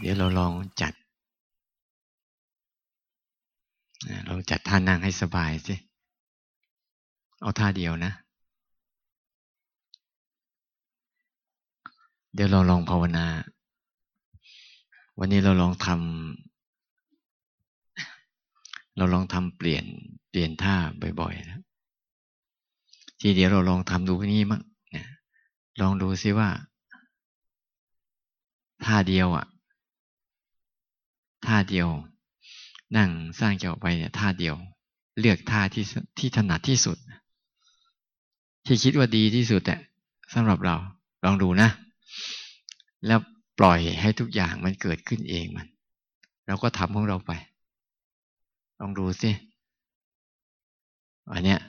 เดี๋ยวเราลองจัดเราจัดท่านั่งให้สบายสิ เอาท่าเดียวนะ เดี๋ยวเราลองภาวนา วันนี้เราลองทำ เราลองทำเปลี่ยน เปลี่ยนท่าบ่อยๆนะ ทีเดียวเราลองทำดูนี้มั้งนะลองดูซิว่า ท่าเดียวอะ ท่าเดียว นั่งสร้างเกี่ยวไปเนี่ยท่าเดียว เลือกท่าที่ที่ถนัดที่สุด ที่คิดว่าดีที่สุดเนี่ยสำหรับเราลองดูนะ แล้วปล่อยให้ทุกอย่างมันเกิดขึ้นเองมันเราก็ทำของเราไป ลองดูสิอันเนี้ย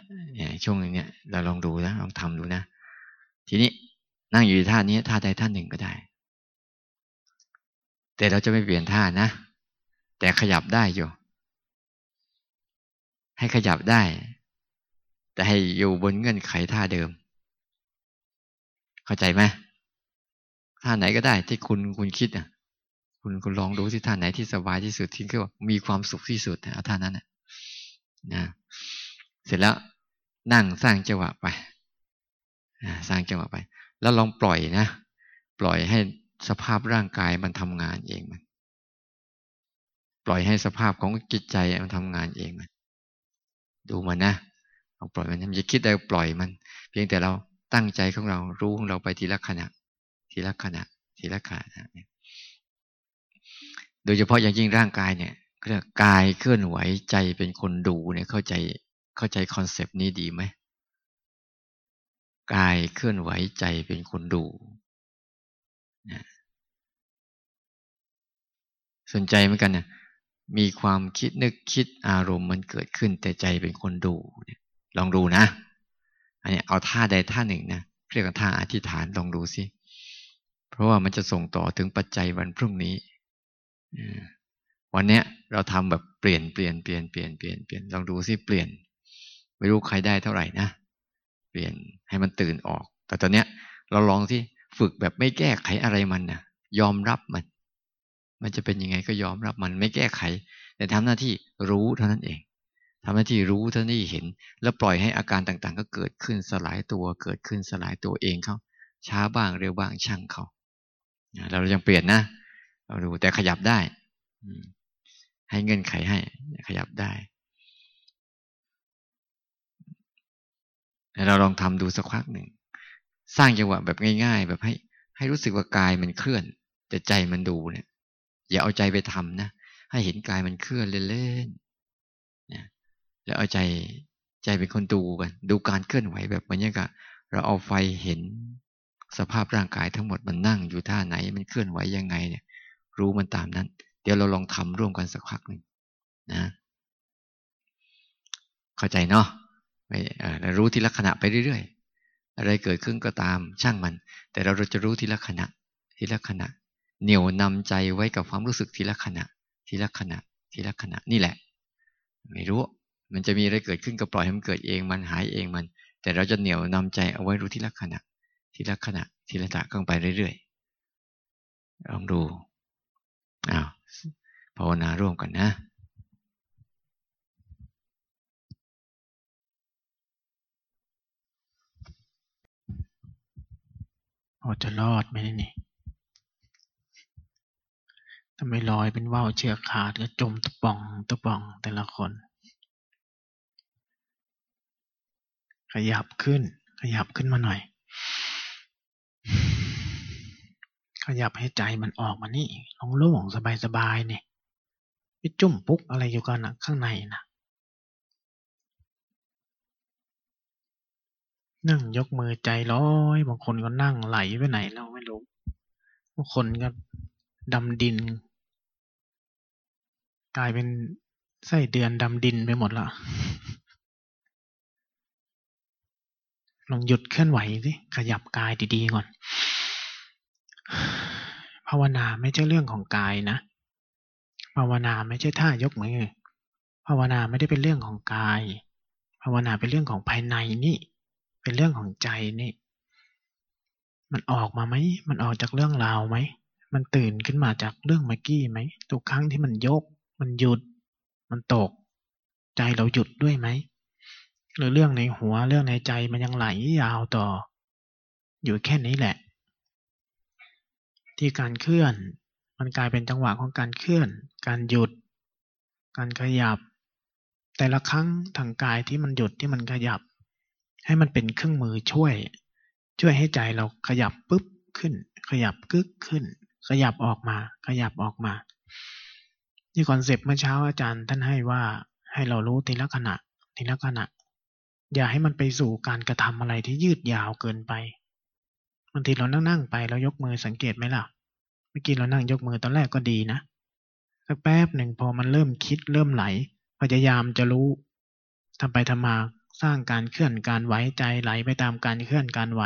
ช่วงนี้เนี่ยเราลองดูนะลองทำดูนะ ทีนี้นั่งอยู่ท่านี้ท่าใดท่าหนึ่งก็ได้ แต่เราจะไม่เปลี่ยนท่านะ แต่ขยับได้อยู่ ให้ขยับได้ แต่ให้อยู่บนเงื่อนไขท่าเดิม เข้าใจไหมท่าไหนก็ได้ที่คุณคุณคิดอะ คุณคุณลองดูที่ท่าไหนที่สบายที่สุดที่คือว่ามีความสุขที่สุดเอาท่านั้นนะนะเสร็จแล้วนั่งสร้างจังหวะไปสร้างจังหวะไป แล้วลองปล่อยนะ ปล่อยให้สภาพร่างกายมันทำงานเองมัน ปล่อยให้สภาพของจิตใจมันทำงานเองมันดูมันนะเราปล่อยมันอย่าคิดได้ปล่อยมัน เพียงแต่เราตั้งใจของเรารู้ของเราไปทีละขณะ ทีละขณะ ทีละขณะโดยเฉพาะอย่างยิ่งร่างกายเนี่ยเรียกกายเคลื่อนไหวใจเป็นคนดูเนี่ยเข้าใจเข้าใจคอนเซปต์นี้ดีไหมกายเคลื่อนไหวใจเป็นคนดูสนใจเหมือนกันเนี่ย มีความคิดนึกคิดอารมณ์มันเกิดขึ้น แต่ใจเป็นคนดู ลองดูนะ อันนี้เอาท่าใดท่าหนึ่งนะเรียกว่าท่าอธิษฐานลองดูสิเพราะว่ามันจะส่งต่อถึงปัจจัยวันพรุ่งนี้วันเนี้ยเราทำแบบเปลี่ยนเปลี่ยนเปลี่ยนเปลี่ยนเปลี่ยนเปลี่ยนลองดูสิเปลี่ยน ไม่รู้ใครได้เท่าไหร่นะเปลี่ยนให้มันตื่นออก แต่ตอนเนี้ยเราลองที่ฝึกแบบไม่แก้ไขอะไรมันนะยอมรับมัน มันจะเป็นยังไงก็ยอมรับมันไม่แก้ไข แต่ทำหน้าที่รู้เท่านั้นเองทำหน้าที่รู้เท่านี้เห็น แล้วปล่อยให้อาการต่างๆ ก็เกิดขึ้นสลายตัวเกิดขึ้นสลายตัวเองเขาช้าบ้างเร็วบ้างช่างเขาเรายังเปลี่ยนนะเราดูแต่ขยับได้ให้เงื่อนไขให้ ขยับได้เราลองทำดูสักพักหนึ่ง สร้างจังหวะแบบง่าย ๆ แบบให้ ให้รู้สึกว่ากายมันเคลื่อน แต่ใจมันดูเนี่ย อย่าเอาใจไปทำนะ ให้เห็นกายมันเคลื่อนเล่นๆนะแล้วเอาใจใจเป็นคนดูกันดูการเคลื่อนไหวแบบบรรยากาศเราเอาไฟเห็นสภาพร่างกายทั้งหมดมันนั่งอยู่ท่าไหน มันเคลื่อนไหวยังไงเนี่ย รู้มันตามนั้น เดี๋ยวเราลองทำร่วมกันสักพักหนึ่งนะ เข้าใจเนาะไม่รู้ทีละขณะไปเรื่อยๆ อะไรเกิดขึ้นก็ตามช่างมัน แต่เราจะรู้ทีละขณะทีละขณะ เหนี่ยวนำใจไว้กับความรู้สึกทีละขณะ ทีละขณะ ทีละขณะนี่แหละ ไม่รู้ มันจะมีอะไรเกิดขึ้นก็ปล่อยให้มันเกิดเองมันหายเองมัน แต่เราจะเหนี่ยวนำใจเอาไว้รู้ทีละขณะ ทีละขณะ ทีละขณะก็ไปเรื่อยๆลองดูอ้าวภาวนาร่วมกันนะพอจะรอดไหมนี่ ถ้าไม่ลอยเป็นว่าวเชือกขาดก็จมตะป่องตะป่องแต่ละคน ขยับขึ้น ขยับขึ้นมาหน่อย ขยับให้ใจมันออกมานี่โล่งๆสบายๆเนี่ยไปจุ่มปุ๊กอะไรอยู่กันนะข้างในนะนั่งยกมือใจลอยบางคนก็นั่งไหลไปไหนเราไม่รู้บางคนก็ดำดิน กลายเป็นไส้เดือนดำดินไปหมดละลองหยุดเคลื่อนไหวสิขยับกายดีๆก่อน ภาวนาไม่ใช่เรื่องของกายนะ ภาวนาไม่ใช่ท่ายกมือ ภาวนาไม่ได้เป็นเรื่องของกาย ภาวนาเป็นเรื่องของภายในนี่ เป็นเรื่องของใจนี่ มันออกมาไหม มันออกจากเรื่องราวไหม มันตื่นขึ้นมาจากเรื่องเมื่อกี้ไหม ทุกครั้งที่มันยก มันหยุด มันตก ใจเราหยุดด้วยไหม หรือเรื่องในหัวเรื่องในใจมันยังไหลยาวต่อ อยู่แค่นี้แหละ ที่การเคลื่อน มันกลายเป็นจังหวะของการเคลื่อน การหยุด การขยับ แต่ละครั้งทางกายที่มันหยุดที่มันขยับ ให้มันเป็นเครื่องมือช่วย ช่วยให้ใจเราขยับปุ๊บขึ้น ขยับกึกขึ้น ขยับออกมา ขยับออกมา นี่คอนเซปต์เมื่อเช้าอาจารย์ท่านให้ว่าให้เรารู้ทีละขณะทีละขณะ อย่าให้มันไปสู่การกระทำอะไรที่ยืดยาวเกินไปบางทีเรานั่งนั่งไปเรายกมือสังเกตไหมล่ะ เมื่อกี้เรานั่งยกมือตอนแรกก็ดีนะสักแป๊บหนึ่งพอมันเริ่มคิดเริ่มไหล พยายามจะรู้ทำไปทำมาสร้างการเคลื่อนการไหวใจไหลไปตามการเคลื่อนการไหว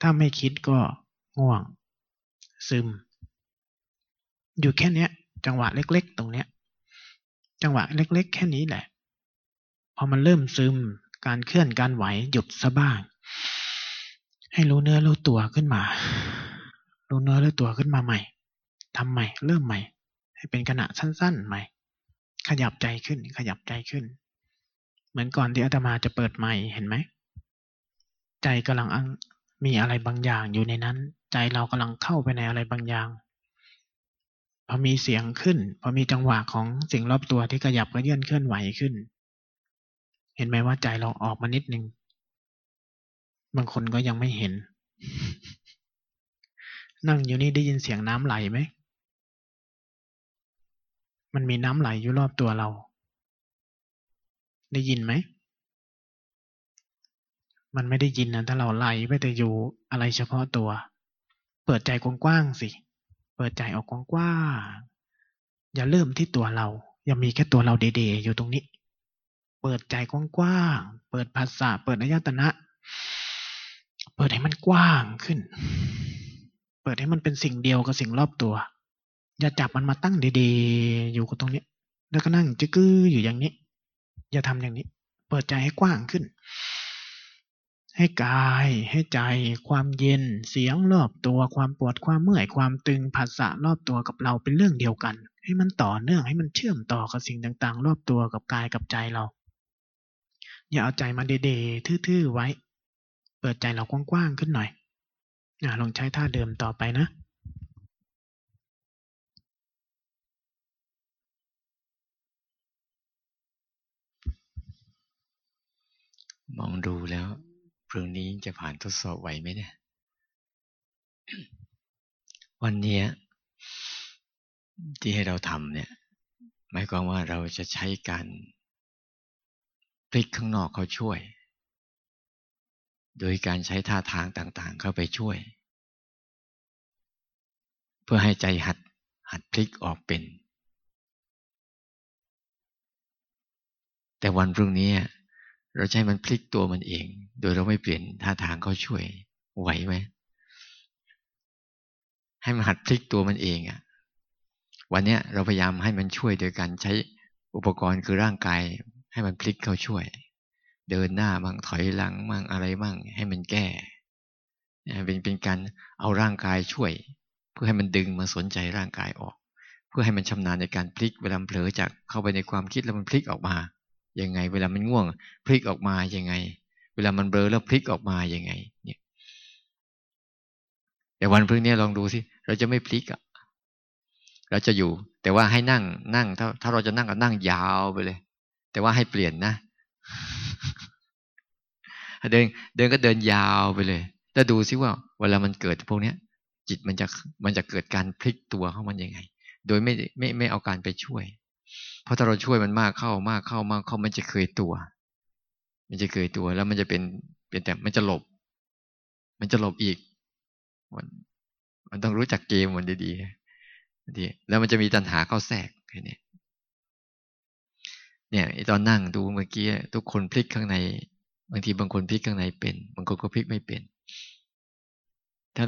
ถ้าไม่คิดก็ง่วง ซึม อยู่แค่เนี้ย จังหวะเล็ก ๆ ตรงเนี้ย จังหวะเล็ก ๆ แค่นี้แหละ พอมันเริ่มซึมการเคลื่อนการไหวหยุดซะบ้าง ให้รู้เนื้อรู้ตัวขึ้นมา รู้เนื้อรู้ตัวขึ้นมาใหม่ทำใหม่ เริ่มใหม่ ให้เป็นขณะสั้น ๆ ใหม่ ขยับใจขึ้น ขยับใจขึ้น เหมือนก่อนที่อาตมาจะเปิดใหม่เห็นไหม ใจกำลังมีอะไรบางอย่างอยู่ในนั้น ใจเรากำลังเข้าไปในอะไรบางอย่าง อมีเสียงขึ้น พอมีจังหวะของสิ่งรอบตัวที่ขยับกระเยื่อนเคลื่อนไหวขึ้น เห็นไหมว่าใจเราออกมานิดนึง บางคนก็ยังไม่เห็น นั่งอยู่นี่ได้ยินเสียงน้ำไหลไหม มันมีน้ำไหลอยู่รอบตัวเรา ได้ยินไหม มันไม่ได้ยินนะถ้าเราไหลไปแต่อยู่อะไรเฉพาะตัว เปิดใจกว้างๆสิ ปิดใจออกกว้างๆอย่าเริ่มที่ตัวเรา อย่ามีแค่ตัวเราเดๆอยู่ตรงนี้ เปิดใจกว้างๆเปิดภาษาเปิดอายตนะ เปิดให้มันกว้างขึ้น เปิดให้มันเป็นสิ่งเดียวกับสิ่งรอบตัว อย่าจับมันมาตั้งเดๆอยู่กับตรงนี้ แล้วก็นั่งจะกื้ออยู่อย่างนี้ อย่าทำอย่างนี้ เปิดใจให้กว้างขึ้น ให้กายให้ใจ ความเย็น เสียงรอบตัวความปวดความเมื่อยความตึงผัสสะรอบตัวกับเราเป็นเรื่องเดียวกัน ให้มันต่อเนื่องให้มันเชื่อมต่อกับสิ่งต่างๆ รอบตัวกับกายกับใจเรา อย่าเอาใจมาเดๆทื่อๆไว้ เปิดใจเรากว้างๆขึ้นหน่อยอลองใช้ท่าเดิมต่อไปนะมองดูแล้ว พรุ่งนี้จะผ่านทดสอบไหวไหมเนี่ย วันนี้ที่ให้เราทำเนี่ย หมายความว่าเราจะใช้การพลิกข้างนอกเขาช่วย โดยการใช้ท่าทางต่างๆ เข้าไปช่วย เพื่อให้ใจหัดหัดพลิกออกเป็น แต่วันพรุ่งนี้ เราใช้มันพลิกตัวมันเอง โดยเราไม่เปลี่ยนท่าทางเขาช่วยไหวไหมให้มันหัดพลิกตัวมันเองอะ่ะ วันเนี้ยเราพยายามให้มันช่วยโดยการใช้อุปกรณ์คือร่างกาย ให้มันพลิกเขาช่วย เดินหน้าบ้างถอยหลังบ้างอะไรบ้างให้มันแก้เป็นเป็นการเอาร่างกายช่วย เพื่อให้มันดึงมาสนใจร่างกายออก เพื่อให้มันชำนาญในการพลิกเวลาเผลอจากเข้าไปในความคิดแล้วมันพลิกออกมา ยังไง เวลามันง่วง พลิกออกมายังไง เวลามันเบลอแล้วพลิกออกมายังไง เนี่ย แต่วันพรุ่งนี้ลองดูสิเราจะไม่พลิกอะเราจะอยู่ แต่ว่าให้นั่งนั่ง ถ้าถ้าเราจะนั่งก็นั่งยาวไปเลย แต่ว่าให้เปลี่ยนนะเดินเดินก็เดินยาวไปเลย แล้วดูซิว่า เวลามันเกิดพวกเนี้ย จิตมันจะมันจะเกิดการพลิกตัวของมันยังไง โดยไม่ไม่ไม่เอาการไปช่วย เพราะถ้าเราช่วยมันมากเข้ามากเข้ามากเข้ามันจะเคยตัว มันจะเคยตัวแล้วมันจะเป็นเป็นแต่มันจะหลบ มันจะหลบอีก มันมันต้องรู้จักเกมมันดีๆดีแล้วมันจะมีตัณหาเข้าแทรกแค่นี้เนี่ยตอนนั่งดูเมื่อกี้ทุกคนพลิกข้างใน บางทีบางคนพลิกข้างในเป็น บางคนก็พลิกไม่เป็น ถ้า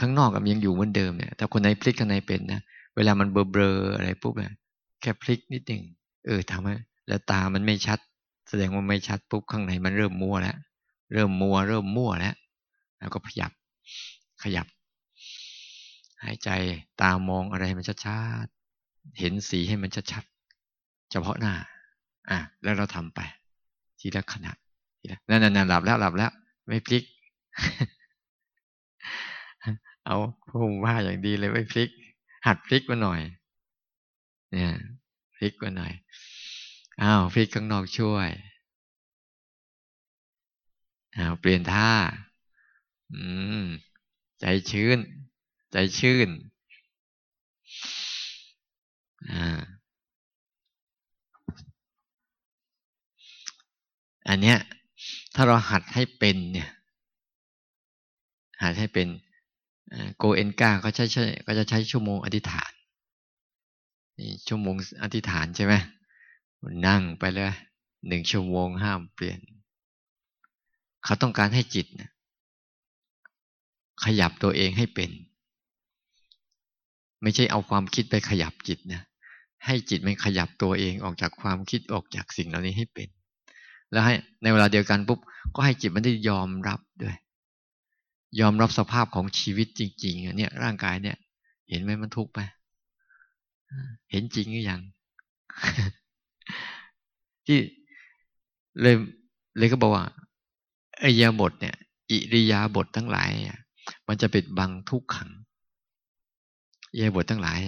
ข้างนอกกับยังอยู่เหมือนเดิมเนี่ยถ้าคนไหนพลิกข้างในเป็นนะเวลามันเบลอๆอะไรปุ๊บเนี่ย แค่พลิกนิดหนึ่งเออทำให้แล้วตามันไม่ชัด แสดงว่าไม่ชัดปุ๊บข้างในมันเริ่มมัวแล้วเริ่มมัว เริ่มมั่วแล้วแล้วก็ขยับ ขยับ หายใจตามองอะไรมันชัดๆเห็นสีให้มันชัดๆเฉพาะหน้า อะแล้วเราทำไป ทีละขณะทีละนั่นๆหลับแล้วหลับแล้ว ไม่พลิก เอาพุ่มว่าอย่างดีเลยไม่พลิก หัดพลิกมาหน่อย เนี่ยพลิกมาหน่อยอ้าวพลิกข้างนอกช่วยอ้าวเปลี่ยนท่า อืม ใจชื้น ใจชื่นอ่าอันเนี้ย ถ้าเราหัดให้เป็นเนี่ย หัดให้เป็นโกเอนกาเขาใช้ใช้ก็จะใช้ชั่วโมงอธิษฐาน นี่ชั่วโมงอธิษฐานใช่ไหมนั่งไปเลยหนึ่งชั่วโมงห้ามเปลี่ยน เขาต้องการให้จิตนะขยับตัวเองให้เป็น ไม่ใช่เอาความคิดไปขยับจิตนะให้จิตมันขยับตัวเองออกจากความคิดออกจากสิ่งเหล่านี้ให้เป็น แล้วให้ในเวลาเดียวกันปุ๊บก็ให้จิตมันได้ยอมรับด้วย ยอมรับสภาพของชีวิตจริงๆเนี่ยร่างกายเนี่ย เห็นไหมมันทุกข์ไป เห็นจริงหรือยัง ที่เลยเลยก็บอกว่าไอยาบทเนี่ย อิริยาบททั้งหลายมันจะปิดบังทุกขังยาบททั้งหลาย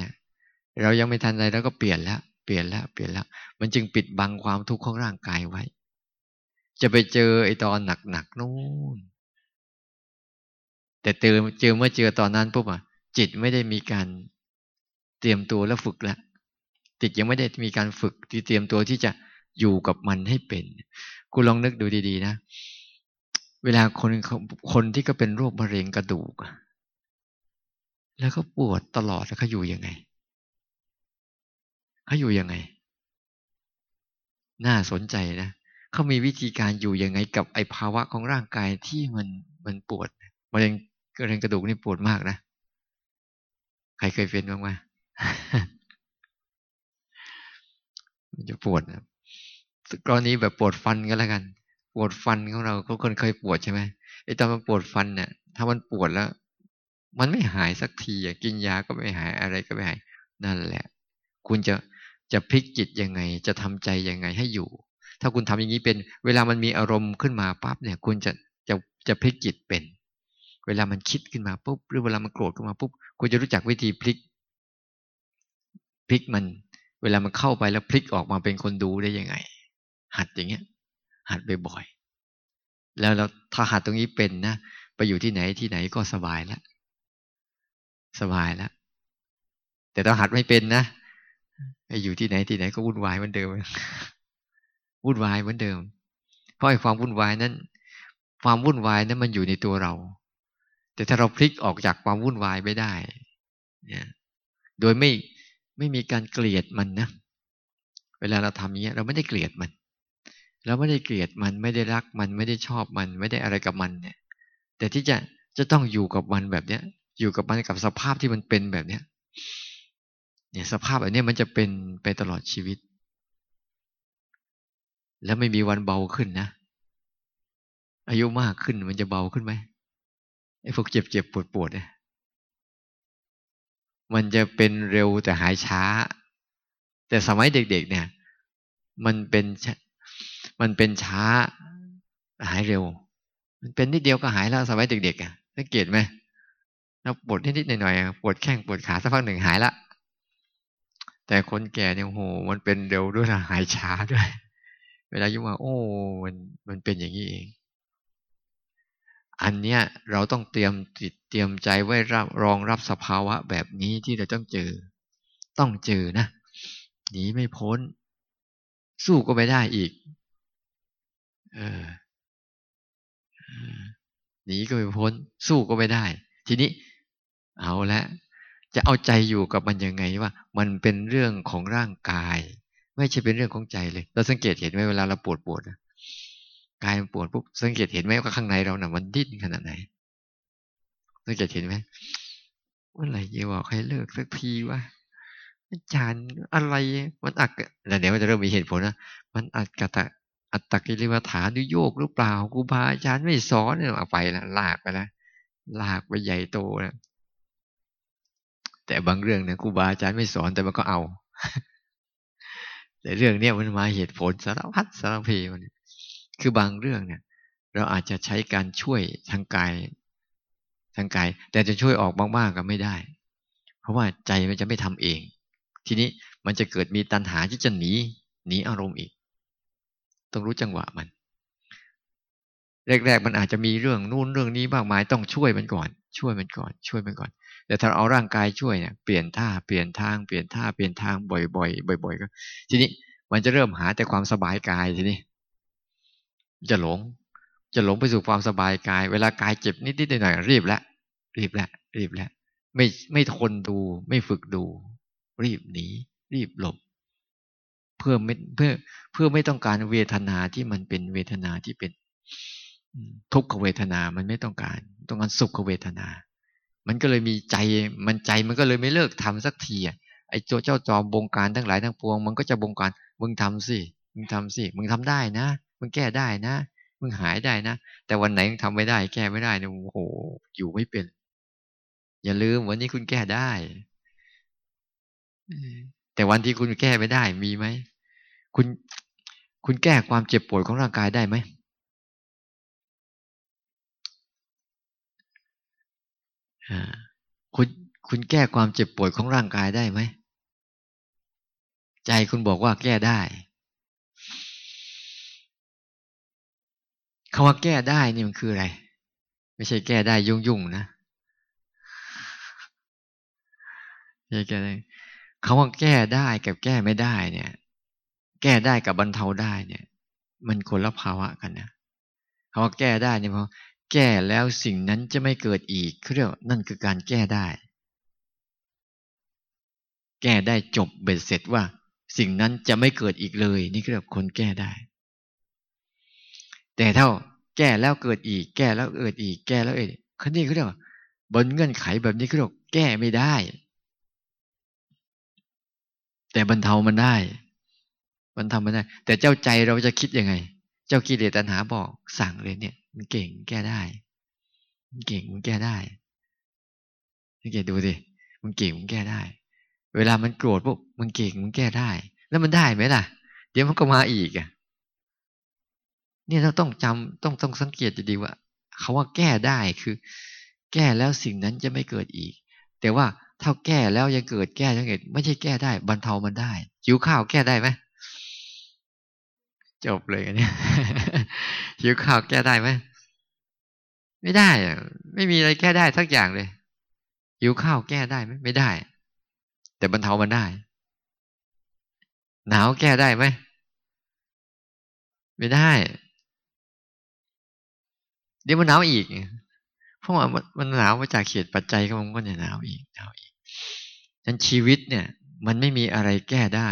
เรายังไม่ทันไรแล้วก็เปลี่ยนแล้ว เปลี่ยนแล้ว เปลี่ยนแล้ว มันจึงปิดบังความทุกข์ของร่างกายไว้ จะไปเจอไอตอนหนักๆนู่นแต่เจอเจอเมื่อเจอตอนนั้นปุ๊บอะจิตไม่ได้มีการ เตรียมตัวแล้วฝึกแล้วจิตยังไม่ได้มีการฝึกที่เตรียมตัวที่จะอยู่กับมันให้เป็นคุณลองนึกดูดีๆนะ เวลาคนคนที่ก็เป็นโรคมะเร็งกระดูก แล้วก็ปวดตลอดแล้วเขาอยู่ยังไงเขาอยู่ยังไง น่าสนใจนะเขามีวิธีการอยู่ยังไงกับไอภาวะของร่างกายที่มันมันปวดมะเร็งมะเร็งกระดูกนี่ปวดมากนะ ใครเคยเป็นบ้างไหม มันจะปวดนะกรณีแบบปวดฟันก็แล้วกัน ปวดฟันของเราก็คนเคยปวดใช่ไหมไอ้ตอนมันปวดฟันเนี่ยถ้ามันปวดแล้ว มันไม่หายสักทีอะกินยาก็ไม่หายอะไรก็ไม่หาย นั่นแหละ คุณจะจะพลิกจิตยังไง จะทำใจยังไงให้อยู่ ถ้าคุณทำอย่างนี้เป็น เวลามันมีอารมณ์ขึ้นมาปั๊บเนี่ย คุณจะจะจะพลิกจิตเป็น เวลามันคิดขึ้นมาปุ๊บหรือเวลามันโกรธขึ้นมาปุ๊บคุณจะรู้จักวิธีพลิก พลิกมัน เวลามันเข้าไปแล้วพลิกออกมาเป็นคนดูได้ยังไง หัดอย่างเงี้ย หัดบ่อยๆแล้วเราถ้าหัดตรงนี้เป็นนะไปอยู่ที่ไหนที่ไหนก็สบายแล้วสบายแล้วแต่ถ้าหัดไม่เป็นนะไปอยู่ที่ไหนที่ไหนก็วุ่นวายเหมือนเดิมวุ่นวายเหมือนเดิม เพราะไอ้ความวุ่นวายนั้น ความวุ่นวายนั้นมันอยู่ในตัวเรา แต่ถ้าเราพลิกออกจากความวุ่นวายไม่ได้เนี่ยโดยไม่ ไม่มีการเกลียดมันนะ เวลาเราทำอย่างเงี้ยเราไม่ได้เกลียดมัน เราไม่ได้เกลียดมันไม่ได้รักมันไม่ได้ชอบมันไม่ได้อะไรกับมันเนี่ย แต่ที่จะจะต้องอยู่กับมันแบบเนี้ย อยู่กับมันกับสภาพที่มันเป็นแบบเนี้ย เนี่ยสภาพแบบเนี้ยมันจะเป็นไปตลอดชีวิต แล้วไม่มีวันเบาขึ้นนะ อายุมากขึ้นมันจะเบาขึ้นไหมไอ้พวกเจ็บเจ็บปวดปวดเนี่ย มันจะเป็นเร็วแต่หายช้า แต่สมัยเด็ก ๆ เนี่ย มันเป็นมันเป็นช้าหายเร็ว มันเป็นนิดเดียวก็หายแล้วสมัยเด็กๆอะสังเกตไหมแล้วปวดนิดๆหน่อยๆปวดแข้งปวดขาสักพักหนึ่งหายละแต่คนแก่เนี่ยโหมันเป็นเร็วด้วยหายช้าด้วย เวลายุ่งว่าโอ้ มันมันเป็นอย่างนี้เอง อันเนี้ยเราต้องเตรียมจิตเตรียมใจไว้รับรองรับสภาวะแบบนี้ที่เราต้องเจอ ต้องเจอนะหนีไม่พ้น สู้ก็ไม่ได้อีก เออหนีก็ไม่พ้น สู้ก็ไม่ได้ ทีนี้ เอาละจะเอาใจอยู่กับมันยังไงว่า มันเป็นเรื่องของร่างกาย ไม่ใช่เป็นเรื่องของใจเลย เราสังเกตเห็นไหมเวลาเราปวดปวด กายมันปวดปุ๊บสังเกตเห็นไหมว่าข้างในเราเน่ะมันดิ้นขนาดไหนสังเกตเห็นไหมเมื่อไหร่จะบอกให้เลิกสักทีว่าอาจารย์อะไรมันอักแล้วเดี๋ยวจะเริ่มมีเหตุผลนะมันอักกะตะอัตตกิริวฐานุโยกหรือเปล่าครูบาอาจารย์ไม่สอนเนี่ยเอาไปล้วลากไปล้วลากไปใหญ่โตแล้วแต่บางเรื่องเนี่ยครูบาอาจารย์ไม่สอนแต่มันก็เอา แต่เรื่องเนี้ยมันมาเหตุผลสารพัดสารเพมัน คือบางเรื่องเนี่ย เราอาจจะใช้การช่วยทางกายทางกาย แต่จะช่วยออกมากๆก็ไม่ได้ เพราะว่าใจมันจะไม่ทำเอง ทีนี้มันจะเกิดมีตัณหาที่จะหนีหนีอารมณ์อีก ต้องรู้จังหวะมัน แรก ๆ มันอาจจะมีเรื่องนู่นเรื่องนี้มากมายต้องช่วยมันก่อน ช่วยมันก่อน ช่วยมันก่อน แต่ถ้าเอาร่างกายช่วยเนี่ยเปลี่ยนท่าเปลี่ยนทางเปลี่ยนท่าเปลี่ยนทางบ่อยๆบ่อย ๆ ก็ ทีนี้มันจะเริ่มหาแต่ความสบายกายทีนี้ จะหลง จะหลงไปสู่ความสบายกาย เวลากายเจ็บนิดๆหน่อยๆรีบแล้วรีบแล้วรีบแล้วไม่ไม่ทนดูไม่ฝึกดู รีบหนีรีบหลบ เพื่อไม่เพื่อเพื่อไม่ต้องการเวทนาที่มันเป็นเวทนาที่เป็น ทุกขเวทนามันไม่ต้องการ ต้องการสุขเวทนา มันก็เลยมีใจมันใจมันก็เลยไม่เลิกทำสักทีอะไอ้โจเจ้าจอมบงการทั้งหลายทั้งปวง มันก็จะบงการมึงทำสิมึงทำสิมึงทำได้นะ มึงแก้ได้นะมึงหายได้นะแต่วันไหนมึงทำไม่ได้ แก้ไม่ได้เนี่ยโอ้โห อยู่ไม่เป็น อย่าลืมวันนี้คุณแก้ได้แต่วันที่คุณแก้ไม่ได้มีไหมคุณคุณแก้ความเจ็บปวดของร่างกายได้ไหมคุณคุณแก้ความเจ็บปวดของร่างกายได้ไหม ใจคุณบอกว่าแก้ได้ คำว่าแก้ได้นี่มันคืออะไร ไม่ใช่แก้ได้ยุ่งยุ่งนะไม่ใช่แก้ได้คำว่าแก้ได้กับแก้ไม่ได้เนี่ย แก้ได้กับบรรเทาได้เนี่ย มันคนละภาวะกันนะคำว่าแก้ได้เนี่ยเพราะแก้แล้วสิ่งนั้นจะไม่เกิดอีกเรียกนั่นคือการแก้ได้ แก้ได้จบเบ็ดเสร็จว่า สิ่งนั้นจะไม่เกิดอีกเลย นี่เรียกคนแก้ได้ แต่ถ้าแก้แล้วเกิดอีก แก้แล้วเกิดอีก แก้แล้วเกิดคันนี้เขาเรียกว่าบนเงื่อนไขแบบนี้เขาเรียกแก้ไม่ได้ แต่บรรเทามันได้บรรเทามันได้ แต่เจ้าใจเราจะคิดยังไง เจ้ากิเลสตัณหาบอกสั่งเลยเนี่ย มันเก่งแก้ได้ มันเก่งมันแก้ได้สังเกตดูสิมันเก่งมันแก้ได้ เวลามันโกรธปุ๊บมันเก่งมันแก้ได้ แล้วมันได้ไหมล่ะ เดี๋ยวมันก็มาอีกอะ นี่เราต้องจำต้องต้องสังเกตดีๆว่าเขาว่าแก้ได้คือ แก้แล้วสิ่งนั้นจะไม่เกิดอีก แต่ว่าถ้าแก้แล้วยังเกิดแก้ยังเกิดไม่ใช่แก้ได้บรรเทามันได้จิวข้าวแก้ได้ไหมจบเลยเนี่ยหิวข้าวแก้ได้ไหมไม่ได้อะไม่มีอะไรแก้ได้สักอย่างเลยหิวข้าวแก้ได้ไหมไม่ได้ แต่บรรเทามันได้ หนาวแก้ได้ไหมไม่ได้ เดี๋ยวมันหนาวอีก เพราะว่ามันหนาวมาจากเหตุปัจจัยก็มันก็จะหนาวอีกหนาวอีกฉะนั้นชีวิตเนี่ย มันไม่มีอะไรแก้ได้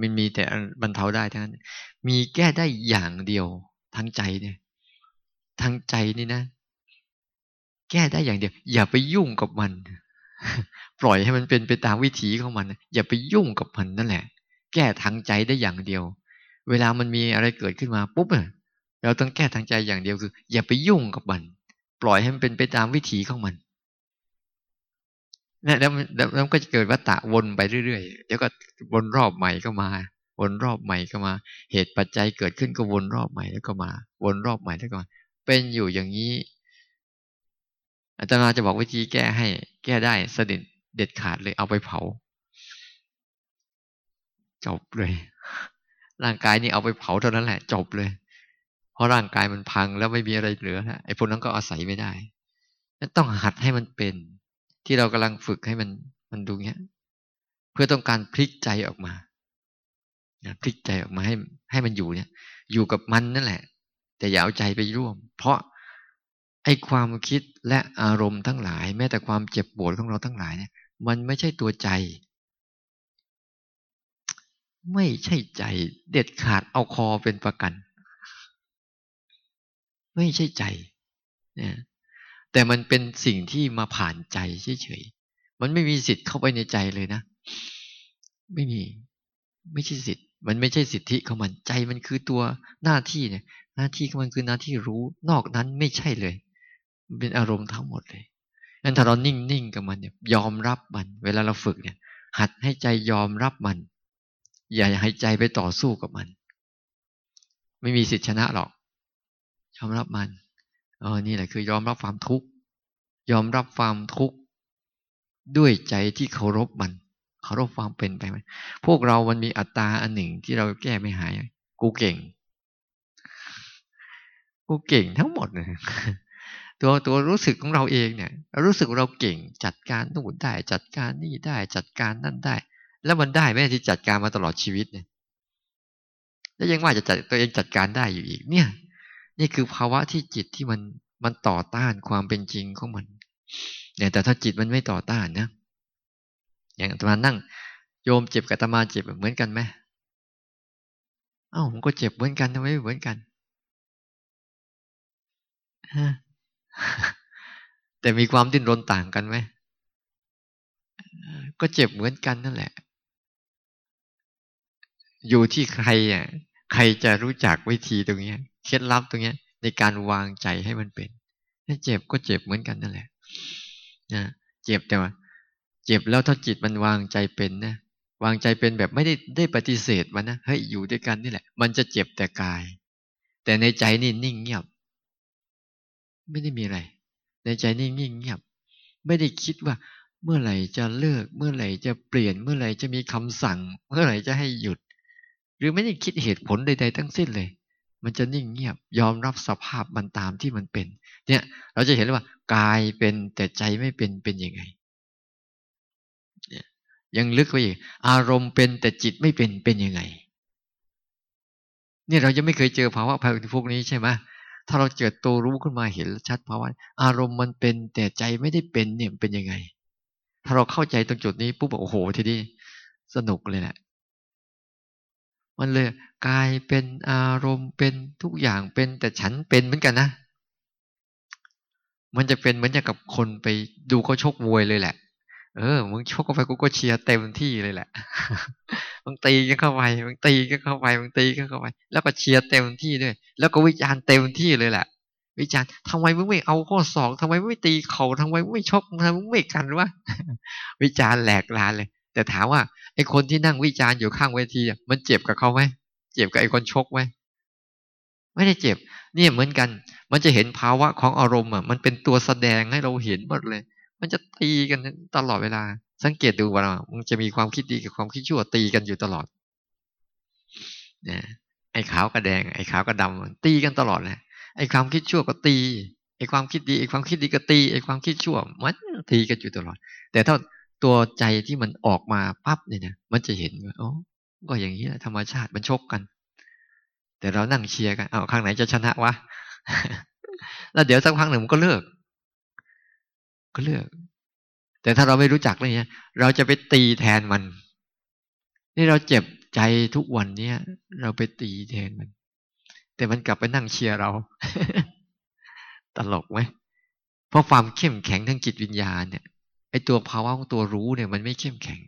มันมีแต่บรรเทาได้ทั้งนั้น มีแก้ได้อย่างเดียวทั้งใจเนี่ยทั้งใจนี่นะ แก้ได้อย่างเดียว อย่าไปยุ่งกับมัน ปล่อยให้มันเป็นไปตามวิถีของมัน อย่าไปยุ่งกับมันนั่นแหละ แก้ทางใจได้อย่างเดียว เวลามันมีอะไรเกิดขึ้นมาปุ๊บเนี่ย ราต้องแก้ทางใจอย่างเดียวคือ อย่าไปยุ่งกับมัน ปล่อยให้มันเป็นไปตามวิถีของมันนี่แล้วแล้วก็จะเกิดวัฏฏะวนไปเรื่อยๆเดี๋ยวก็วนรอบใหม่ก็มา วนรอบใหม่ก็มา เหตุปัจจัยเกิดขึ้นก็วนรอบใหม่แล้วก็มา วนรอบใหม่แล้วก็มาเป็นอยู่อย่างนี้อาจารย์จะบอกวิธีแก้ให้ แก้ได้สนิทเด็ดขาดเลยเอาไปเผา จบเลย ร่างกายนี่เอาไปเผาเท่านั้นแหละ จบเลย เพราะร่างกายมันพังแล้วไม่มีอะไรเหลือแล้วไอ้พวกนั้นก็อาศัยไม่ได้ต้องหัดให้มันเป็น ที่เรากำลังฝึกให้มันมันดูเงี้ย เพื่อต้องการพลิกใจออกมาพลิกใจออกมาให้ให้มันอยู่เนี่ย อยู่กับมันนั่นแหละ แต่อย่าเอาใจไปร่วม เพราะไอ้ความคิดและอารมณ์ทั้งหลาย แม้แต่ความเจ็บปวดของเราทั้งหลายเนี่ย มันไม่ใช่ตัวใจ ไม่ใช่ใจ เด็ดขาดเอาคอเป็นประกัน ไม่ใช่ใจเนี่ยแต่มันเป็นสิ่งที่มาผ่านใจเฉยๆมันไม่มีสิทธิ์เข้าไปในใจเลยนะ ไม่มี ไม่ใช่สิทธิ์ มันไม่ใช่สิทธิของมันใจมันคือตัวหน้าที่เนี่ย หน้าที่ของมันคือหน้าที่รู้ นอกนั้นไม่ใช่เลย มันเป็นอารมณ์ทั้งหมดเลยงั้นถ้าเรานิ่งๆกับมันเนี่ย ยอมรับมัน เวลาเราฝึกเนี่ย หัดให้ใจยอมรับมัน อย่าให้ใจไปต่อสู้กับมัน ไม่มีสิทธิชนะหรอก ยอมรับมันเออนี่แหละคือยอมรับความทุกข์ยอมรับความทุกข์ด้วยใจที่เคารพมันเคารพความเป็นไปไหมพวกเรามันมีอัตตาอันหนึ่งที่เราแก้ไม่หาย กูเก่ง กูเก่งทั้งหมดเลยตัวตัวรู้สึกของเราเองเนี่ยรู้สึกเราเก่งจัดการนู่นได้ จัดการนี่ได้จัดการนั่นได้ แล้วมันได้ไหมที่จัดการมาตลอดชีวิตเนี่ยแล้วยังว่าจะจัดตัวเองจัดการได้อยู่อีก เนี่ย นี่คือภาวะที่จิตที่มันมันต่อต้านความเป็นจริงของมันเนี่ยแต่ถ้าจิตมันไม่ต่อต้านนะ อย่างตมานั่ง โยมเจ็บกับตมาเจ็บเหมือนกันไหมเอ้าผมก็เจ็บเหมือนกันทำไมไม่เหมือนกันฮะแต่มีความดิ้นรนต่างกันไหมก็เจ็บเหมือนกันนั่นแหละ อยู่ที่ใครอะใครจะรู้จักวิธีตรงนี้ เคล็ดลับตรงนี้ในการวางใจให้มันเป็นถ้าเจ็บก็เจ็บเหมือนกันนั่นแหละนะเจ็บแต่ว่า เจ็บแล้วถ้าจิตมันวางใจเป็นนะวางใจเป็นแบบไม่ได้ได้ปฏิเสธมันนะเฮ้ยอยู่ด้วยกันนี่แหละ มันจะเจ็บแต่กาย แต่ในใจนี่นิ่งเงียบ ไม่ได้มีอะไร ในใจนิ่งเงียบ ไม่ได้คิดว่า เมื่อไหร่จะเลิก เมื่อไหร่จะเปลี่ยน เมื่อไหร่จะมีคำสั่ง เมื่อไหร่จะให้หยุด หรือไม่ได้คิดเหตุผลใด ๆ ทั้งสิ้นเลย มันจะนิ่งเงียบ ยอมรับสภาพมันตามที่มันเป็น เนี่ย เราจะเห็นว่ากายเป็นแต่ใจไม่เป็นเป็นยังไงเนี่ยยังลึกไปอีก อารมณ์เป็นแต่จิตไม่เป็นเป็นยังไงเนี่ยเราจะไม่เคยเจอภาวะภายในพวกนี้ใช่ไหมถ้าเราเกิดตัวรู้ขึ้นมาเห็นชัดภาวะอารมณ์มันเป็นแต่ใจไม่ได้เป็นเนี่ยเป็นยังไง ถ้าเราเข้าใจตรงจุดนี้ปุ๊บโอ้โหทีนี้สนุกเลยแหละ มันเลยกายเป็นอารมณ์เป็นทุกอย่างเป็นแต่ฉันเป็นเหมือนกันนะ มันจะเป็นเหมือนอย่างกับคนไปดูเขาชกมวยเลยแหละ เออมึงชกเข้าไปกูก็เชียร์เต็มที่เลยแหละมึงตีกันเข้าไปมึงตีกันเข้าไปมึงตีกันเข้าไปแล้วก็เชียร์เต็มที่ด้วย แล้วก็วิจารณ์เต็มที่เลยแหละวิจารณ์ทำไมมึงไม่เอาข้อสองทำไมไม่ตีเขาทำไมไม่ชกทำไมไม่กันวะวิจารณ์แหลกลานเลย แต่ถามว่าไอ้คนที่นั่งวิจารณ์อยู่ข้างเวทีมันเจ็บกับเขาไหมเจ็บกับไอ้คนชกไหมไม่ได้เจ็บ เนี่ยเหมือนกัน มันจะเห็นภาวะของอารมณ์อะ มันเป็นตัวแสดงให้เราเห็นหมดเลย มันจะตีกันตลอดเวลา สังเกตดูว่ามันจะมีความคิดดีกับความคิดชั่วตีกันอยู่ตลอดเนี่ยไอ้ขาวกับแดง ไอ้ขาวกับดาตีกันตลอดเลยไอ้ความคิดชั่วก็ตีไอ้ความคิดดีไอ้ความคิดดีก็ตีไอ้ความคิดชั่วมันตีกันอยู่ตลอด แต่ถ้า ตัวใจที่มันออกมาปั๊บเนี่ยมันจะเห็นว่าโอ้ก็อย่างนี้แหละธรรมชาติมันชกกัน แต่เรานั่งเชียร์กันเอาข้างไหนจะชนะวะแล้วเดี๋ยวสักพักหนึ่งมันก็เลิก ก็เลือกแต่ถ้าเราไม่รู้จักเลยเนี่ยเราจะไปตีแทนมัน นี่เราเจ็บใจทุกวันเนี้ยเราไปตีแทนมัน แต่มันกลับไปนั่งเชียร์เรา ตลกไหมเพราะความเข้มแข็งทั้งจิตวิญญาณเนี่ย ตัวภาวะของตัวรู้เนี่ย มันไม่เข้มแข็ง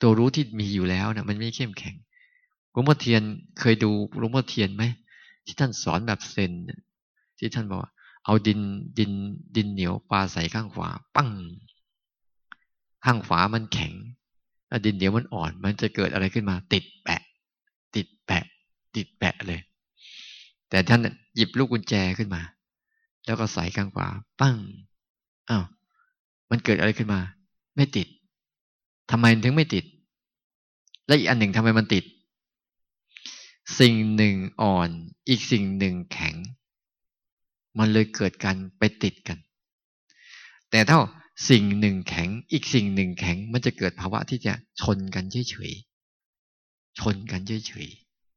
ตัวรู้ที่มีอยู่แล้วเนี่ยมันไม่เข้มแข็งหลวงพ่อเทียนเคยดูหลวงพ่อเทียนไหมที่ท่านสอนแบบเซนที่ท่านบอกเอาดินดินดินเหนียวปลาใส่ข้างขวา ปั้ง ข้างขวามันแข็งแล้วดินเหนียวมันอ่อน มันจะเกิดอะไรขึ้นมา ติดแปะ ติดแปะ ติดแปะเลย แต่ท่านหยิบลูกกุญแจขึ้นมา แล้วก็ใส่ข้างขวา ปั้ง อ้าวมันเกิดอะไรขึ้นมา ไม่ติดทำไมถึงไม่ติด และอีกอันหนึ่งทำไมมันติด สิ่งหนึ่งอ่อน อีกสิ่งหนึ่งแข็ง มันเลยเกิดการไปติดกัน แต่ถ้าสิ่งหนึ่งแข็ง อีกสิ่งหนึ่งแข็ง มันจะเกิดภาวะที่จะชนกันเฉยๆชนกันเฉย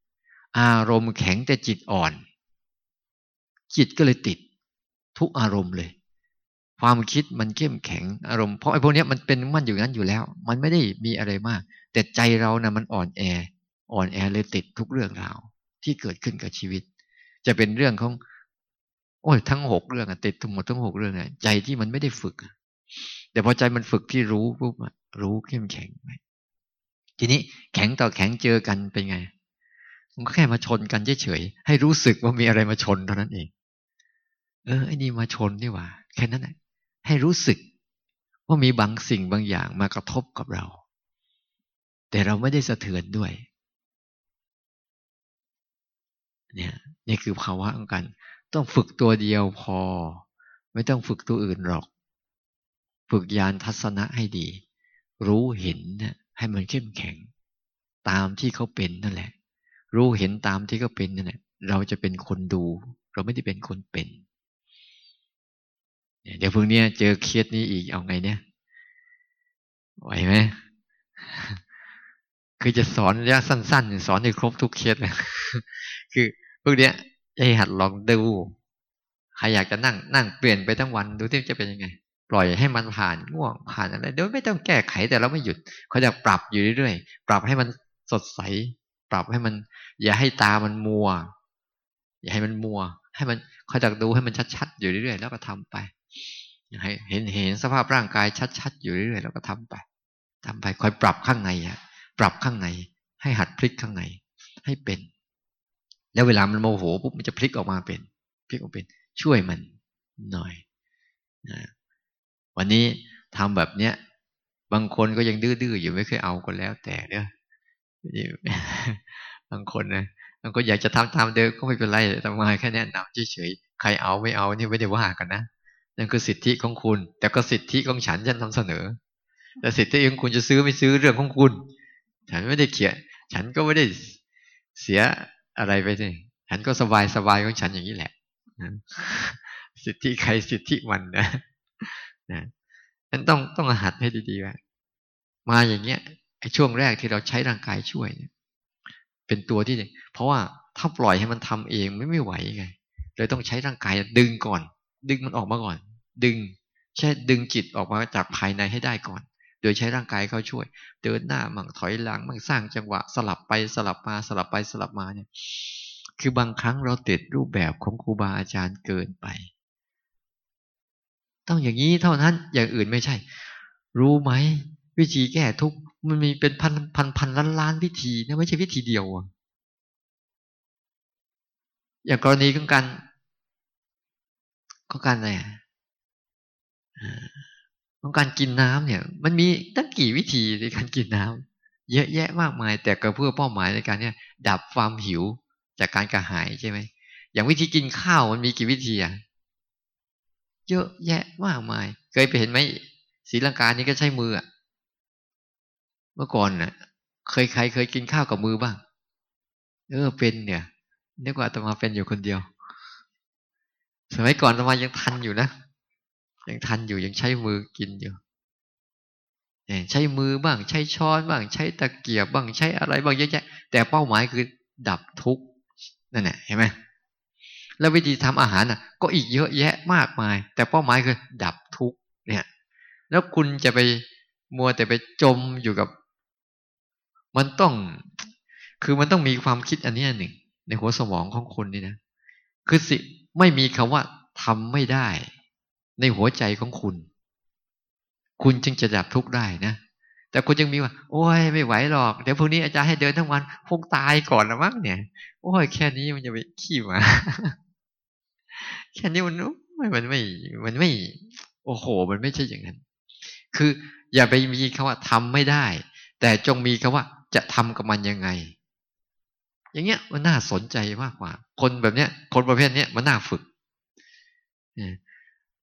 ๆอารมณ์แข็งแต่จิตอ่อน จิตก็เลยติด ทุกอารมณ์เลย ความคิดมันเข้มแข็งอารมณ์เพราะไอ้พวกนี้มันเป็นมันอยู่นั้นอยู่แล้ว มันไม่ได้มีอะไรมาก แต่ใจเรานะ่ะมันอ่อนแอ อ่อนแอเลยติดทุกเรื่องราวที่เกิดขึ้นกับชีวิต จะเป็นเรื่องของ โอ้ยทั้งหกเรื่องอะติดทั้งหมดทั้งหกเรื่องอะใจที่มันไม่ได้ฝึกแต่พอใจมันฝึกที่รู้ปุ๊บรู้เข้มแข็งไปทีนี้แข็งต่อแข็งเจอกันเป็นไง มันก็แค่มาชนกันเฉยๆให้รู้สึกว่ามีอะไรมาชนเท่านั้นเอง เออไอ้นี่มาชนนี่หว่า แค่นั้นแหละ ให้รู้สึกว่ามีบางสิ่งบางอย่างมากระทบกับเรา แต่เราไม่ได้สะเทือนด้วย เนี่ยนี่คือภาวะของกัน ต้องฝึกตัวเดียวพอ ไม่ต้องฝึกตัวอื่นหรอก ฝึกยานทัศนะให้ดี รู้เห็นนะให้มันเข้มแข็ง ตามที่เขาเป็นนั่นแหละ รู้เห็นตามที่เขาเป็นนั่นแหละเราจะเป็นคนดู เราไม่ได้เป็นคนเป็น เดี๋ยวพรุ่งนี้เจอเคสนี้อีกเอาไงเนี่ยไหวไหมคือจะสอนระยะสั้นๆ สอนให้ครบทุกเคสเลยคือพวกเนี้ยให้หัดลองดูใครอยากจะนั่งนั่งเปลี่ยนไปทั้งวันดูที่จะเป็นยังไง ปล่อยให้มันผ่านง่วงผ่านอะไรโดยไม่ต้องแก้ไขแต่เราไม่หยุดเขาจะปรับอยู่เรื่อยๆปรับให้มันสดใส ปรับให้มัน อย่าให้ตามันมัว อย่าให้มันมัว ให้มันเขาจะดูให้มันชัดๆอยู่เรื่อยๆแล้วก็ทำไป เห็นเห็นสภาพร่างกายชัดๆอยู่เรื่อยๆแล้วก็ทำไปทำไปคอยปรับข้างในอะปรับข้างใน ให้หัดพลิกข้างใน ให้เป็น แล้วเวลามันโมโหปุ๊บมันจะพลิกออกมาเป็น พลิกออกเป็น ช่วยมันหน่อยนะวันนี้ทำแบบเนี้ย บางคนก็ยังดื้อๆอยู่ไม่เคยเอาก็แล้ว แต่เนียบางคนนะบางคนอยากจะทำตามเดิมก็ไม่เป็นไรแต่มาแค่แนะนำเฉยๆใครเอาไม่เอานี่ไม่ได้ว่ากันนะ นั่นคือสิทธิของคุณ แต่ก็สิทธิของฉันฉันนำเสนอ แต่สิทธิของคุณจะซื้อไม่ซื้อเรื่องของคุณ ฉันไม่ได้เขียนฉันก็ไม่ได้เสียอะไรไปเลยฉันก็สบายสบายของฉันอย่างนี้แหละสิทธิใครสิทธิมันนะนะฉันต้องต้องหัดให้ดีๆว่ามาอย่างเงี้ยไอ้ช่วงแรกที่เราใช้ร่างกายช่วยเป็นตัวที่ เพราะว่าถ้าปล่อยให้มันทำเองไม่ไม่ไหวไงเลยต้องใช้ร่างกายดึงก่อน ดึงมันออกมาก่อน ดึง ใช่ดึงจิตออกมาจากภายในให้ได้ก่อน โดยใช้ร่างกายเขาช่วย เดินหน้ามั่งถอยหลังมั่งสร้างจังหวะสลับไปสลับมาสลับไปสลับมาเนี่ยคือบางครั้งเราติดรูปแบบของครูบาอาจารย์เกินไป ต้องอย่างนี้เท่านั้นอย่างอื่นไม่ใช่ รู้ไหม วิธีแก้ทุกมันมีเป็นพันพันพันล้านล้านวิธีนะไม่ใช่วิธีเดียวอย่างกรณีของการ ของการอะไรของการกินน้ำเนี่ย มันมีตั้งกี่วิธีในการกินน้ำเยอะแยะมากมาย แต่ก็เพื่อเป้าหมายในการเนี่ย ดับความหิวจากการกระหายใช่ไหมอย่างวิธีกินข้าวมันมีกี่วิธีอะเยอะแยะมากมาย เคยไปเห็นไหมศีลังกานี่ก็ใช้มืออะเมื่อก่อนน่ะ เคยใครเคยกินข้าวกับมือบ้าง เออเป็นเนี่ยนึกว่าตมาเป็นอยู่คนเดียว สมัยก่อนตมายังทันอยู่นะ ยังทันอยู่ยังใช้มือกินอยู่ใช้มือบ้าง ใช้ช้อนบ้าง ใช้ตะเกียบบ้างใช้อะไรบ้างเยอะแยะ แต่เป้าหมายคือดับทุกข์นั่นแหละเห็นไหมแล้ววิธีทำอาหารน่ะ ก็อีกเยอะแยะมากมาย แต่เป้าหมายคือ ดับทุกข์เนี่ย แล้วคุณจะไปมัวแต่ไปจมอยู่กับ มันต้อง คือมันต้องมีความคิดอันนี้หนึ่ง ในหัวสมองของคุณนี่นะคือสิ ไม่มีคำว่าทำไม่ได้ ในหัวใจของคุณ คุณจึงจะดับทุกข์ได้นะ แต่คุณยังมีว่า โอ้ยไม่ไหวหรอก เดี๋ยวพรุ่งนี้อาจารย์ให้เดินทั้งวันคงตายก่อนละมั้งเนี่ย โอ้ยแค่นี้มันจะไปขี้มา แค่นี้มันมันไม่ มันไม่ โอ้โห มันไม่ใช่อย่างนั้น คืออย่าไปมีคำว่าทำไม่ได้ แต่จงมีคำว่าจะทำกับมันยังไง อย่างเงี้ยมันน่าสนใจมากกว่า คนแบบเนี้ย คนประเภทเนี้ยมันน่าฝึก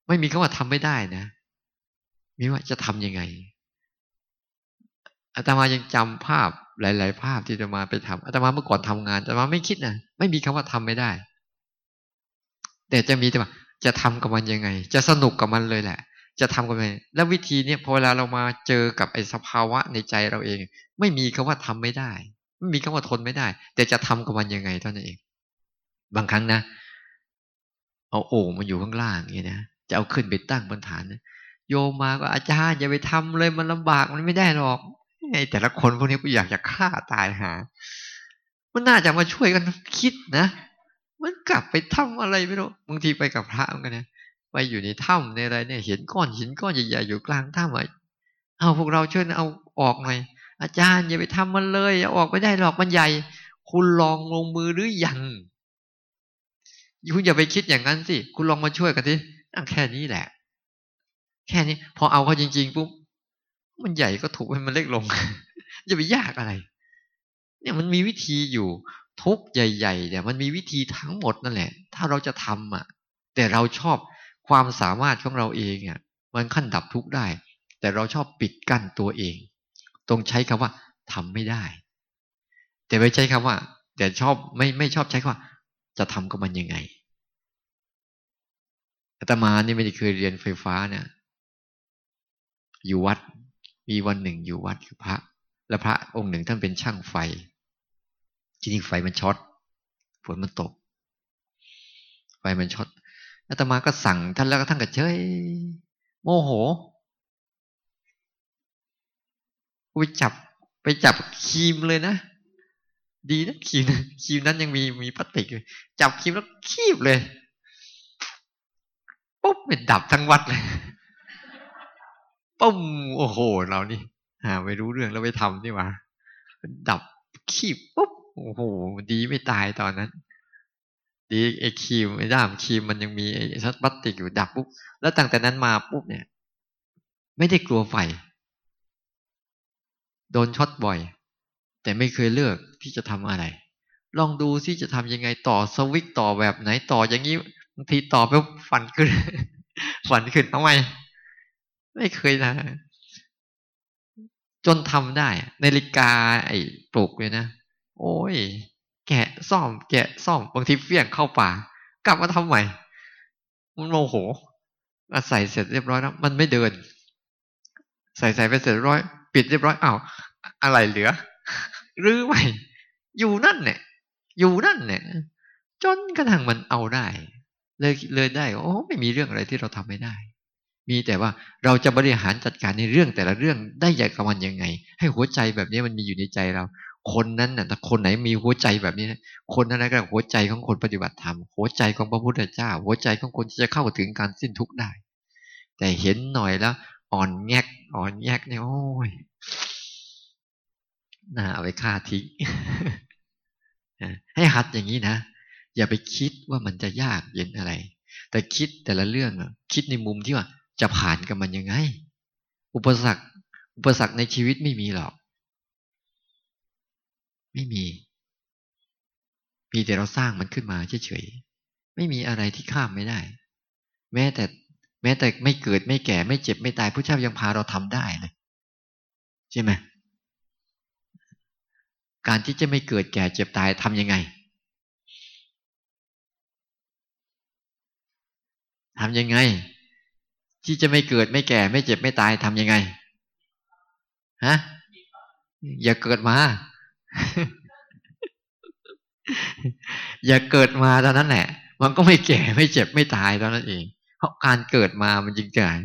ไม่มีคำว่าทำไม่ได้นะมีว่าจะทํำยังไงอาตมายังจำภาพหลาย ๆ ภาพที่จะมาไปทำอาตมาเมื่อก่อนทำงานอาตมาไม่คิดนะไม่มีคำว่าทำไม่ได้ แต่จะมีแต่ว่า จะทำกับมันยังไง จะสนุกกับมันเลยแหละ จะทำกับมันแล้ววิธีเนี้ยพอเวลาเรามาเจอกับไอ้สภาวะในใจเราเอง ไม่มีคำว่าทำไม่ได้ ม่มีคำว่าทนไม่ได้ แต่จะทำกับมันยังไงเท่านั้นเอง บางครั้งนะ เอาโอ่งมาอยู่ข้างล่างอย่างนี้นะจะเอาขึ้นไปตั้งบนฐานนะโยมมาก็อาจารย์อย่าไปทำเลยมันลำบากมันไม่ได้หรอกไอ้แต่ละคนพวกนี้กูอยากจะฆ่าตายหา มันน่าจะมาช่วยกันคิดนะ มันกลับไปทำอะไรไม่รู้บางทีไปกับพระมันกันนะไปอยู่ในถ้ำในอะไรเนี่ยเห็นก้อนหินก้อนใหญ่ๆอยู่กลางถ้ำไอ้เอาพวกเราช่วยเอาออกหน่อย อาจารย์อย่าไปทำมันเลยออกไม่ได้หรอกมันใหญ่ คุณลองลงมือหรือยังคุณอย่าไปคิดอย่างนั้นสิคุณลองมาช่วยกันสิแค่นี้แหละ แค่นี้ พอเอาเขาจริงๆปุ๊บมันใหญ่ก็ถูกให้มันเล็กลงจะไปยากอะไร เนี่ยมันมีวิธีอยู่ ทุกใหญ่ๆเนี่ยมันมีวิธีทั้งหมดนั่นแหละ ถ้าเราจะทำอะ แต่เราชอบความสามารถของเราเองอะมันขั้นดับทุกได้ แต่เราชอบปิดกั้นตัวเอง รงใช้คำว่าทำไม่ได้ แต่ไม่ใช้คำว่า แต่ชอบไม่ไม่ชอบใช้คำว่า จะทำกับมันยังไงอาตมานี่ไม่ได้เคยเรียนไฟฟ้าเนี่ยอยู่วัดมีวันหนึ่งอยู่วัดคือพระ และพระองค์หนึ่งท่านเป็นช่างไฟ จริงๆไฟมันช็อตฝนมันตก ไฟมันช็อตอาตมาก็สั่งท่านแล้วก็ท่านก็เฉยโมโห ไปจับไปจับครีมเลยนะดีนะครีมครีมนั้นยังมีมีพลาสติกเลยจับคีมแล้วคีบเลยปุ๊บเป็นดับทั้งวัดเลยปุ้มโอ้โห เรานี่หาไม่รู้เรื่องแล้วไปทำนี่หว่าดับคีบปุ๊บโอ้โห ดีไม่ตายตอนนั้น ดีไอ้ครีมไอ้ด้ามครีมมันยังมีไอ้ชัดพลาสติกอยู่ดับปุ๊บแล้วตั้งแต่นั้นมาปุ๊บเนี่ย ไม่ได้กลัวไฟ โดนช็อตบ่อย แต่ไม่เคยเลือกที่จะทำอะไร ลองดูที่จะทำยังไงต่อสวิตช์ต่อแบบไหนต่ออย่างนี้บางทีต่อไปฝันขึ้น ฝันขึ้นทำไมไม่เคยนะจนทำได้นาฬิกา ไอ้ปลุกเลยนะโอ้ย แกะซ่อม แกะซ่อมบางทีเฟี้ยงเข้าป่า กลับมาทำใหม่ มันโมโหใส่เสร็จเรียบร้อยแล้วมันไม่เดิน ใส่ใส่ไปเสร็จร้อย ปิดเรียบร้อยอ้าวอะไรเหลือรื้อใหม่อยู่นั่นเนี่ยอยู่นั่นเนี่ยจนกระทั่งมันเอาได้ เลยเลยได้โอ้ไม่มีเรื่องอะไรที่เราทำไม่ได้ มีแต่ว่าเราจะบริหารจัดการในเรื่องแต่ละเรื่องได้อย่างกับมันยังไง ให้หัวใจแบบนี้มันมีอยู่ในใจเรา คนนั้นน่ะถ้าคนไหนมีหัวใจแบบนี้ คนนั้นก็หัวใจของคนปฏิบัติธรรมหัวใจของพระพุทธเจ้า หัวใจของคนที่จะเข้าถึงการสิ้นทุกข์ได้ แต่เห็นหน่อยแล้วอ่อนแงก อ่อนแงกเนี่ยโอ้ยน่าเอาไปฆ่าทิ้งให้หัดอย่างนี้นะ อย่าไปคิดว่ามันจะยากเย็นอะไร แต่คิดแต่ละเรื่องคิดในมุมที่ว่า จะผ่านกับมันยังไง อุปสรรค อุปสรรคในชีวิตไม่มีหรอก ไม่มีมีแต่เราสร้างมันขึ้นมาเฉยๆไม่มีอะไรที่ข้ามไม่ได้ แม้แต่ แม้แต่ไม่เกิดไม่แก่ไม่เจ็บไม่ตายพระเจ้ายังพาเราทำได้เลย ใช่ไหมการที่จะไม่เกิดแก่เจ็บตายทำยังไงทำยังไง ที่จะไม่เกิดไม่แก่ ไม่เจ็บไม่ตายทำยังไงฮะอย่าเกิดมา อย่าเกิดมาตอนนั้นแหละ มันก็ไม่แก่ไม่เจ็บไม่ตายตอนนั้นเอง เพราะการเกิดมามันจริงจัง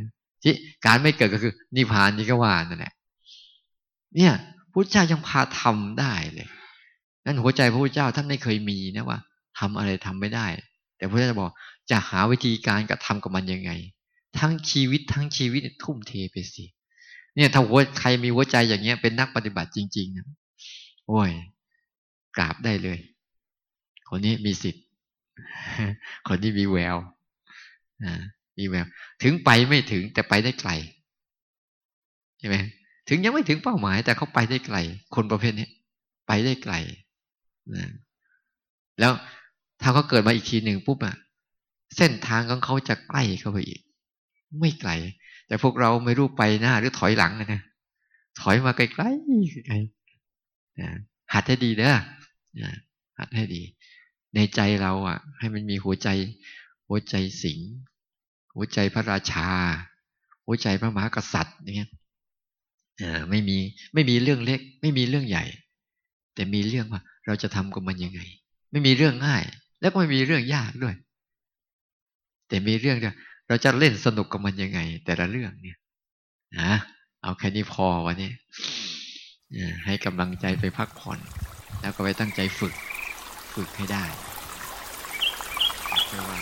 ที่การไม่เกิดก็คือ นิพพานนี่ก็ว่านั่นแหละเนี่ยพุทธเจ้ายังพาทำได้เลยนั่นหัวใจพระพุทธเจ้าท่านไม่เคยมีนะว่าทำอะไรทำไม่ได้ แต่พระเจ้าบอกจะหาวิธีการกระทำกับมันยังไง ทั้งชีวิตทั้งชีวิตทุ่มเทไปสิเนี่ยถ้าหัวใครมีหัวใจอย่างเงี้ยเป็นนักปฏิบัติจริง ๆนะโอ้ยกราบได้เลย คนนี้มีสิทธิ์คนนี้มีแวว มีแววถึงไปไม่ถึงแต่ไปได้ไกลใช่ไหมถึงยังไม่ถึงเป้าหมาย แต่เขาไปได้ไกล คนประเภทนี้ไปได้ไกลนะแล้วถ้าเขาเกิดมาอีกทีหนึ่งปุ๊บอะเส้นทางของเขาจะใกล้เข้าไปอีก ไม่ไกล แต่พวกเราไม่รู้ไปหน้าหรือถอยหลังนะถอยมาไกลๆไกลหัดให้ดีเด้อหัดให้ดี ในใจเราอะ ให้มันมีหัวใจ หัวใจสิงหัวใจพระราชา หัวใจพระมหากษัตริย์อย่างเงี้ยไม่มีไม่มีเรื่องเล็ก ไม่มีเรื่องใหญ่ แต่มีเรื่องว่า เราจะทำกับมันยังไง ไม่มีเรื่องง่าย แล้วก็ไม่มีเรื่องยากด้วย แต่มีเรื่องเดียวเราจะเล่นสนุกกับมันยังไง แต่ละเรื่องเนี่ยนะเอาแค่นี้พอวันนี้ให้กำลังใจไปพักผ่อน แล้วก็ไปตั้งใจฝึก ฝึกให้ได้เพื่อว่า